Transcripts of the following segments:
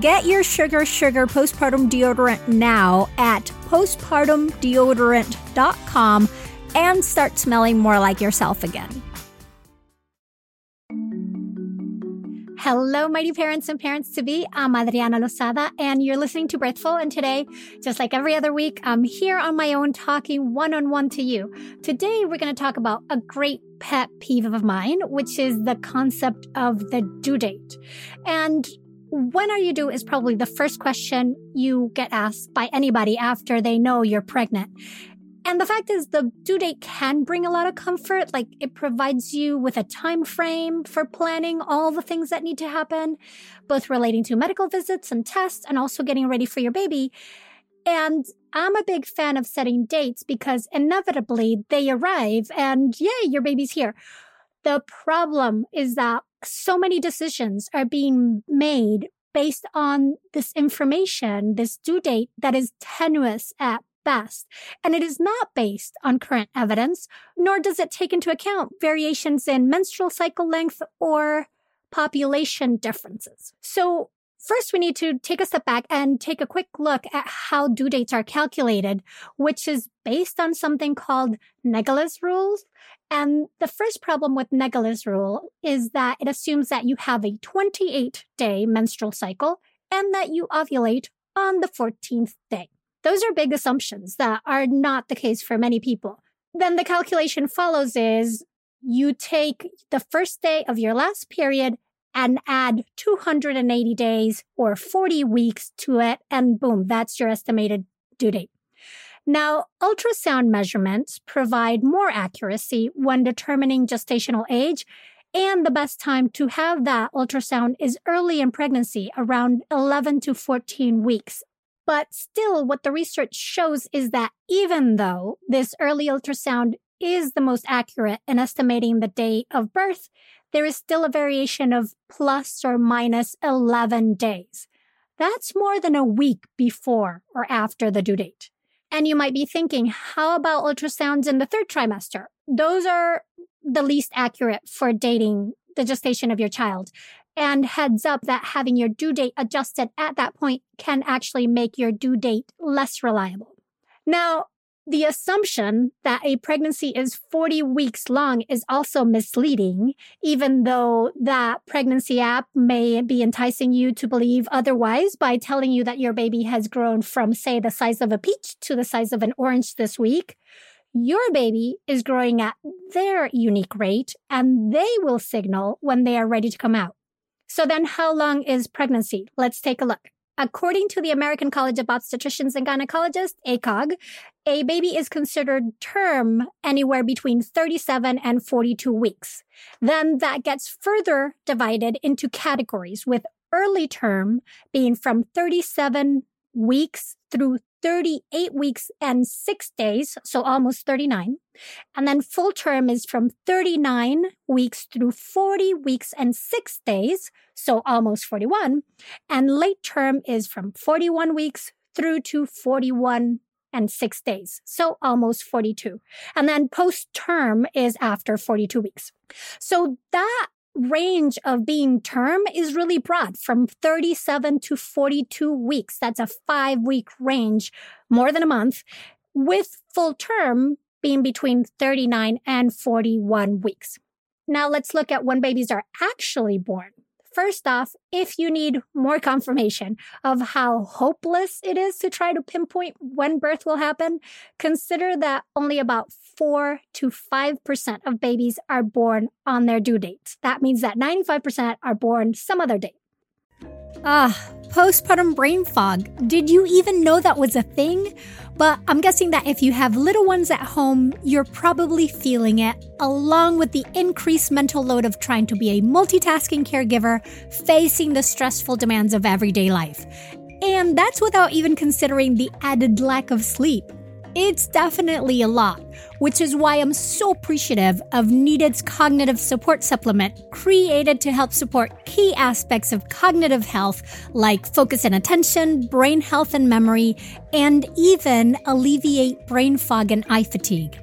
Get your Sugar Sugar postpartum deodorant now at postpartumdeodorant.com and start smelling more like yourself again. Hello, mighty parents and parents to be. I'm Adriana Lozada, and you're listening to Birthful. And today, just like every other week, I'm here on my own talking one on one to you. Today, we're going to talk about a great pet peeve of mine, which is the concept of the due date. And when are you due is probably the first question you get asked by anybody after they know you're pregnant. And the fact is the due date can bring a lot of comfort. Like it provides you with a time frame for planning all the things that need to happen, both relating to medical visits and tests and also getting ready for your baby. And I'm a big fan of setting dates because inevitably they arrive and yay, your baby's here. The problem is that so many decisions are being made based on this information, this due date that is tenuous at best. And it is not based on current evidence, nor does it take into account variations in menstrual cycle length or population differences. So First, we need to take a step back and take a quick look at how due dates are calculated, which is based on something called Naegele's rules. And the first problem with Naegele's rule is that it assumes that you have a 28 day menstrual cycle and that you ovulate on the 14th day. Those are big assumptions that are not the case for many people. Then the calculation follows is you take the first day of your last period and add 280 days or 40 weeks to it. And boom, that's your estimated due date. Now, ultrasound measurements provide more accuracy when determining gestational age. And the best time to have that ultrasound is early in pregnancy, around 11 to 14 weeks. But still, what the research shows is that even though this early ultrasound is the most accurate in estimating the date of birth, there is still a variation of plus or minus 11 days. That's more than a week before or after the due date. And you might be thinking, how about ultrasounds in the third trimester? Those are the least accurate for dating the gestation of your child. And heads up that having your due date adjusted at that point can actually make your due date less reliable. Now, the assumption that a pregnancy is 40 weeks long is also misleading, even though that pregnancy app may be enticing you to believe otherwise by telling you that your baby has grown from, say, the size of a peach to the size of an orange this week. Your baby is growing at their unique rate and they will signal when they are ready to come out. So then how long is pregnancy? Let's take a look. According to the American College of Obstetricians and Gynecologists, ACOG, a baby is considered term anywhere between 37 and 42 weeks. Then that gets further divided into categories with early term being from 37 weeks through 38 weeks and six days, so almost 39. And then full term is from 39 weeks through 40 weeks and six days, so almost 41. And late term is from 41 weeks through to 41 and six days, so almost 42. And then post term is after 42 weeks. So that range of being term is really broad from 37 to 42 weeks. That's a five week range, more than a month, with full term being between 39 and 41 weeks. Now let's look at when babies are actually born. First off, if you need more confirmation of how hopeless it is to try to pinpoint when birth will happen, consider that only about 4 to 5% of babies are born on their due dates. That means that 95% are born some other date. Ah, postpartum brain fog. Did you even know that was a thing? But I'm guessing that if you have little ones at home, you're probably feeling it, along with the increased mental load of trying to be a multitasking caregiver, facing the stressful demands of everyday life. And that's without even considering the added lack of sleep. It's definitely a lot, which is why I'm so appreciative of Needed's cognitive support supplement created to help support key aspects of cognitive health like focus and attention, brain health and memory, and even alleviate brain fog and eye fatigue.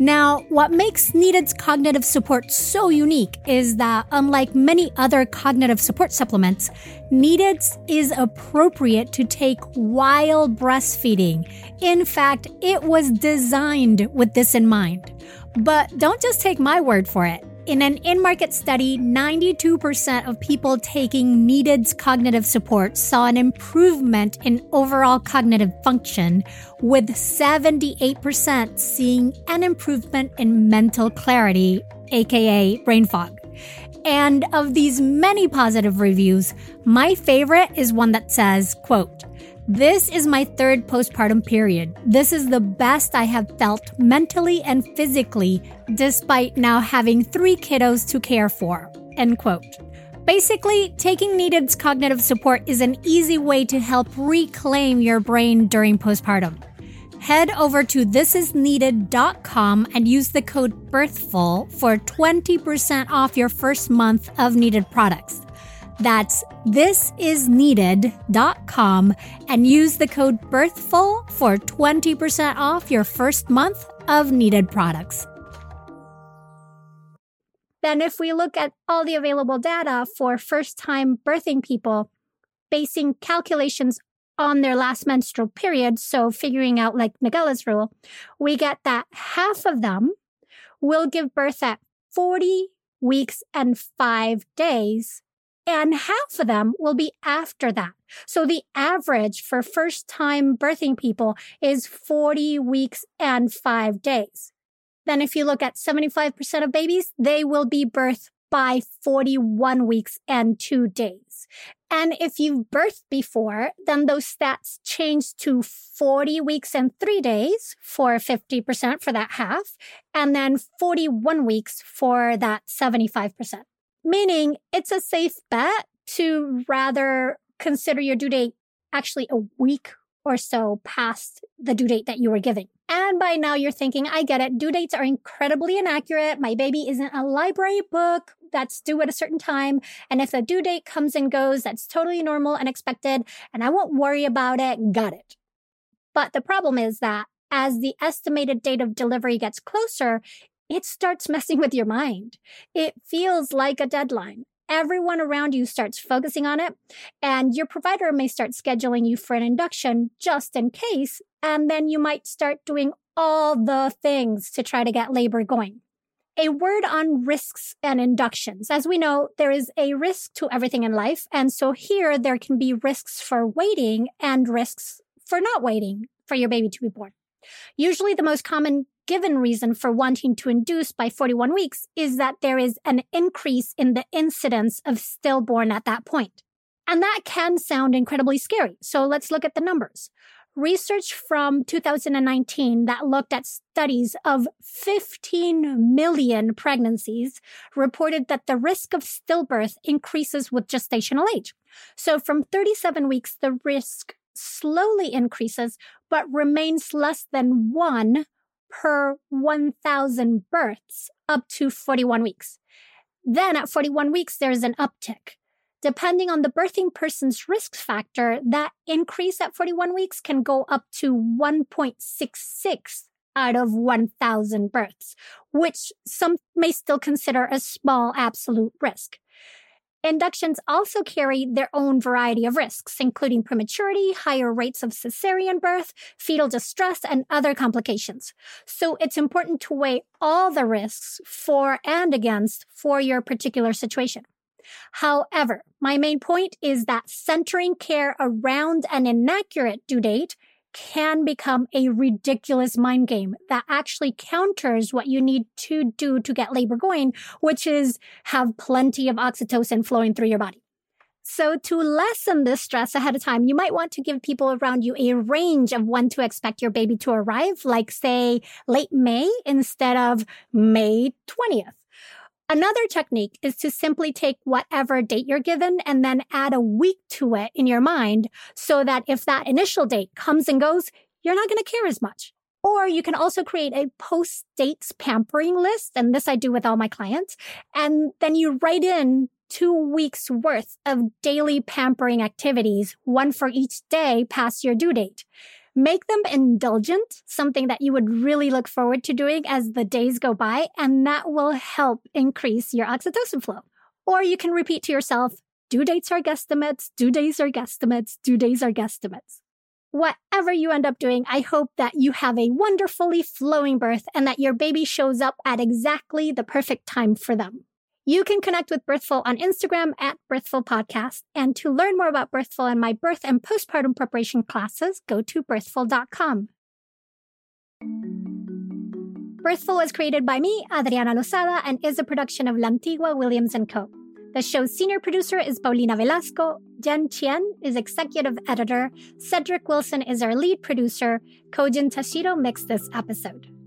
Now, what makes Needed's cognitive support so unique is that, unlike many other cognitive support supplements, Needed's is appropriate to take while breastfeeding. In fact, it was designed with this in mind. But don't just take my word for it. In an in market study, 92% of people taking Needed's cognitive support saw an improvement in overall cognitive function, with 78% seeing an improvement in mental clarity, aka brain fog. And of these many positive reviews, my favorite is one that says, quote, this is my third postpartum period. This is the best I have felt mentally and physically, despite now having three kiddos to care for. End quote. Basically, taking Needed's cognitive support is an easy way to help reclaim your brain during postpartum. Head over to thisisneeded.com and use the code BIRTHFUL for 20% off your first month of Needed products. That's thisisneeded.com and use the code BIRTHFUL for 20% off your first month of needed products. Then, if we look at all the available data for first time birthing people, basing calculations on their last menstrual period, so figuring out like Naegele's rule, we get that half of them will give birth at 40 weeks and five days and half of them will be after that. So the average for first time birthing people is 40 weeks and five days. Then if you look at 75% of babies, they will be birthed by 41 weeks and two days. And if you've birthed before, then those stats change to 40 weeks and three days for 50% for that half, and then 41 weeks for that 75% meaning it's a safe bet to rather consider your due date actually a week or so past the due date that you were giving. And by now you're thinking, I get it. Due dates are incredibly inaccurate. My baby isn't a library book that's due at a certain time. And if the due date comes and goes, that's totally normal and expected. And I won't worry about it. Got it. But the problem is that as the estimated date of delivery gets closer, it starts messing with your mind. It feels like a deadline. Everyone around you starts focusing on it, and your provider may start scheduling you for an induction just in case, and then you might start doing all the things to try to get labor going. A word on risks and inductions. As we know, there is a risk to everything in life. And so here there can be risks for waiting and risks for not waiting for your baby to be born. Usually the most common given reason for wanting to induce by 41 weeks is that there is an increase in the incidence of stillborn at that point. And that can sound incredibly scary. So let's look at the numbers. Research from 2019 that looked at studies of 15 million pregnancies reported that the risk of stillbirth increases with gestational age. So from 37 weeks, the risk slowly increases, but remains less than one per 1,000 births up to 41 weeks. Then at 41 weeks, there's an uptick. Depending on the birthing person's risk factor, that increase at 41 weeks can go up to 1.66 out of 1,000 births, which some may still consider a small absolute risk. Inductions also carry their own variety of risks, including prematurity, higher rates of cesarean birth, fetal distress, and other complications. So it's important to weigh all the risks for and against for your particular situation. However, my main point is that centering care around an inaccurate due date can become a ridiculous mind game that actually counters what you need to do to get labor going, which is have plenty of oxytocin flowing through your body. So to lessen this stress ahead of time, you might want to give people around you a range of when to expect your baby to arrive, like say late May instead of May 20th. Another technique is to simply take whatever date you're given and then add a week to it in your mind so that if that initial date comes and goes, you're not going to care as much. Or you can also create a post dates pampering list. And this I do with all my clients. And then you write in two weeks worth of daily pampering activities, one for each day past your due date. Make them indulgent, something that you would really look forward to doing as the days go by, and that will help increase your oxytocin flow. Or you can repeat to yourself, due dates are guesstimates, due days are guesstimates, due days are guesstimates. Whatever you end up doing, I hope that you have a wonderfully flowing birth and that your baby shows up at exactly the perfect time for them. You can connect with Birthful on Instagram at Birthful Podcast. And to learn more about Birthful and my birth and postpartum preparation classes, go to birthful.com. Birthful was created by me, Adriana Lozada, and is a production of Lantigua Williams & Co. The show's senior producer is Paulina Velasco. Jen Chien is executive editor. Cedric Wilson is our lead producer. Kojin Tashiro mixed this episode.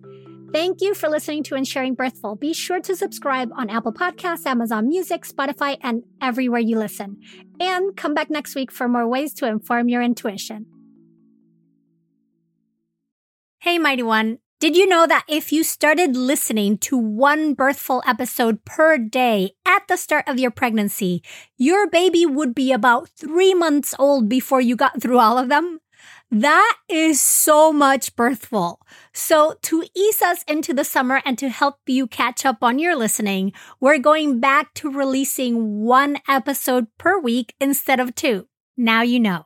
Thank you for listening to and sharing Birthful. Be sure to subscribe on Apple Podcasts, Amazon Music, Spotify, and everywhere you listen. And come back next week for more ways to inform your intuition. Hey, Mighty One. Did you know that if you started listening to one birthful episode per day at the start of your pregnancy, your baby would be about three months old before you got through all of them? That is so much birthful. So to ease us into the summer and to help you catch up on your listening, we're going back to releasing one episode per week instead of two. Now you know.